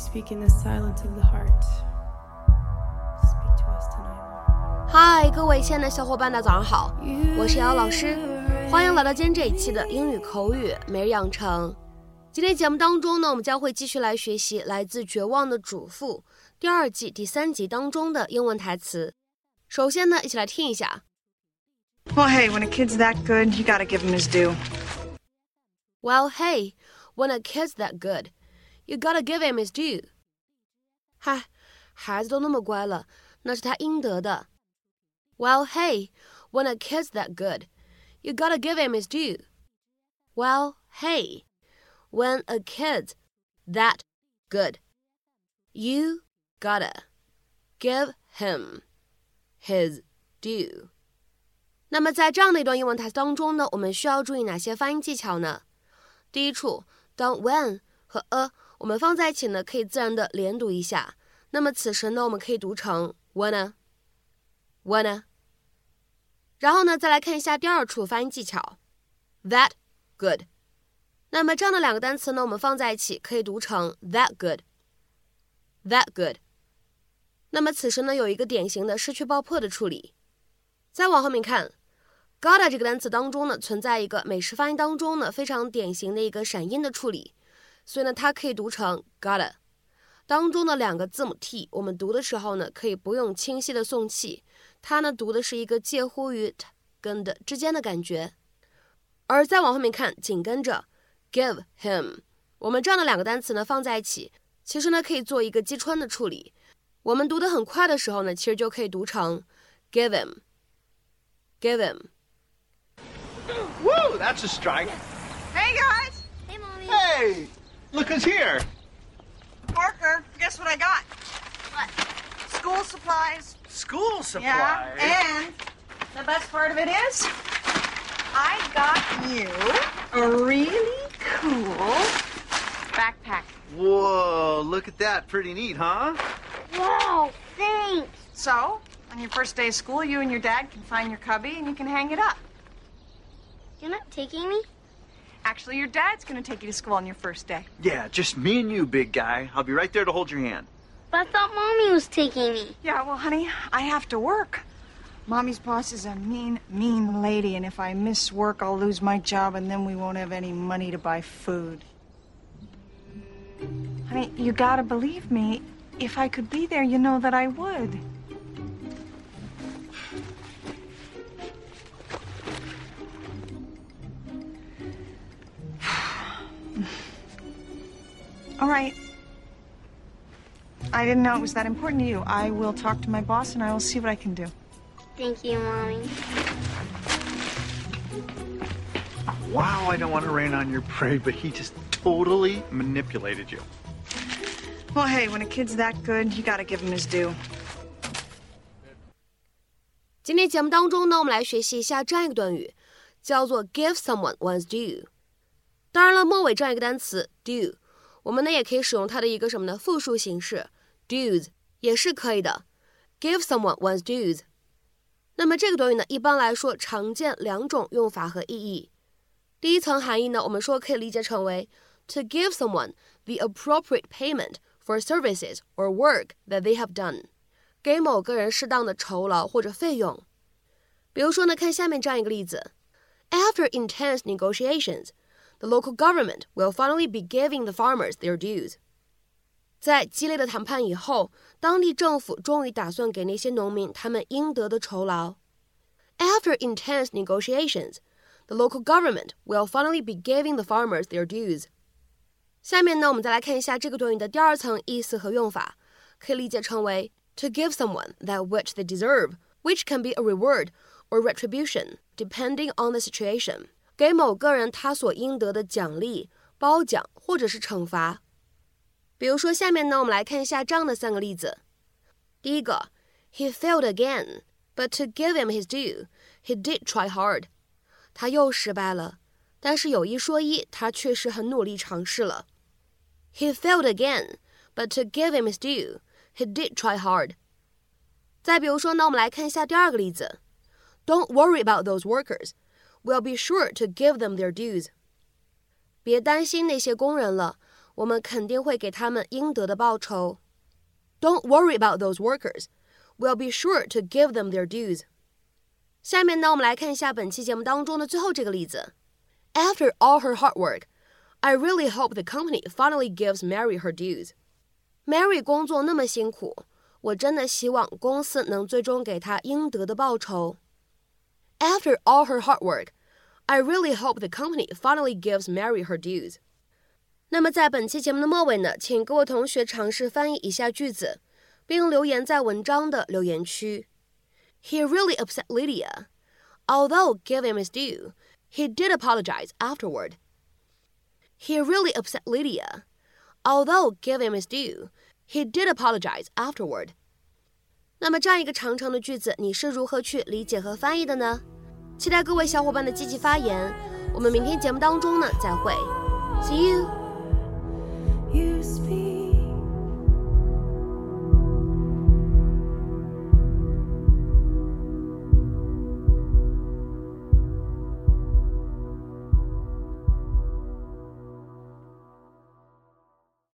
speak in the silence of the heart. Speak to us tonight. 嗨，各位亲爱的小伙伴，大家早上好，我是瑶老师，欢迎来到今天这一期的英语口语每日养成。今天节目当中呢，我们将会继续来学习来自《绝望的主妇》第二季第三集当中的英文台词。首先呢，一起来听一下。 Well, hey, when a kid's that good, you gotta give him his due. Well, hey, when a kid's that good, you gotta give him his due. 嗨，孩子都那么乖了，那是他应得的。Well, hey, when a kid's that good, you gotta give him his due. Well, hey, when a kid's that good, you gotta give him his due. 那么在这样的一段英文台词当中呢，我们需要注意哪些发音技巧呢？第一处，当 when 和 a 我们放在一起呢，可以自然的连读一下。那么此时呢，我们可以读成 wanna wanna。然后呢，再来看一下第二处发音技巧，that good。那么这样的两个单词呢，我们放在一起可以读成 that good that good。那么此时呢，有一个典型的失去爆破的处理。再往后面看。gotta 这个单词当中呢，存在一个美式发音当中呢非常典型的一个闪音的处理，所以呢，它可以读成 gotta。当中的两个字母 t，我们读的时候呢，可以不用清晰的送气，它呢读的是一个介乎于 t 跟的之间的感觉。而再往后面看，紧跟着 give him，我们这样的两个单词呢放在一起，其实呢可以做一个击穿的处理。我们读得很快的时候呢，其实就可以读成 give him，give him。Woo, that's a strike. Hey, guys! Hey, mommy. Hey, look who's here. Parker, guess what I got? What? School supplies. School supplies. Yeah, and the best part of it is, I got you a really cool backpack. Whoa, look at that. Pretty neat, huh? Wow, thanks. So, on your first day of school, you and your dad can find your cubby and you can hang it up. You're not taking me? Actually, your dad's gonna take you to school on your first day. Yeah, just me and you, big guy. I'll be right there to hold your hand. But I thought mommy was taking me. Yeah, well, honey, I have to work. Mommy's boss is a mean, mean lady, and if I miss work, I'll lose my job, and then we won't have any money to buy food. Honey, you gotta believe me. If I could be there, you know that I would. All right. I didn't know it was that important to you. I will talk to my boss and I will see what I can do. Thank you, mommy. Wow, I don't want to rain on your parade, but he just totally manipulated you. Well, hey, when a kid's that good, you gotta give him his due. 今天节目当中呢，我们来学习一下这样一个短语，叫做 give someone one's due。当然了，末尾这样一个单词 due， 我们呢也可以使用它的一个什么呢复数形式 dues 也是可以的，give someone one's dues。那么这个短语呢，一般来说常见两种用法和意义。第一层含义呢，我们说可以理解成为 to give someone the appropriate payment for services or work that they have done。给某个人适当的酬劳或者费用。比如说呢，看下面这样一个例子：After intense negotiations, the local government will finally be giving the farmers their dues。在激烈的谈判以后，当地政府终于打算给那些农民他们应得的酬劳。After intense negotiations, the local government will finally be giving the farmers their dues。下面呢，我们再来看一下这个短语的第二层意思和用法，可以理解成为 to give someone that which they deserve, which can be a reward or retribution, depending on the situation. 给某个人他所应得的奖励、褒奖或者是惩罚。比如说，下面呢，我们来看一下这样的三个例子。第一个，He failed again, but to give him his due, he did try hard. 他又失败了，但是有一说一，他确实很努力尝试了。He failed again, but to give him his due, he did try hard. 再比如说呢，我们来看一下第二个例子。Don't worry about those workers. We'll be sure to give them their dues. 别担心那些工人了， 我们肯定会给他们应得的报酬。Don't worry about those workers. We'll be sure to give them their dues. 下面呢，我们来看一下本期节目当中的最后这个例子。After all her hard work, I really hope the company finally gives Mary her dues. Mary 工作那么辛苦，我真的希望公司能最终给她应得的报酬。 After all her hard work, I really hope the company finally gives Mary her dues. 那么在本期节目的末尾呢，请各位同学尝试翻译以下句子，并留言在文章的留言区。He really upset Lydia. Although give him his due, he did apologize afterward. He really upset Lydia. Although give him his due, he did apologize afterward. 那么这样一个长长的句子，你是如何去理解和翻译的呢？ 期待各位小伙伴的积极发言。我们明天节目当中呢，再会。See you.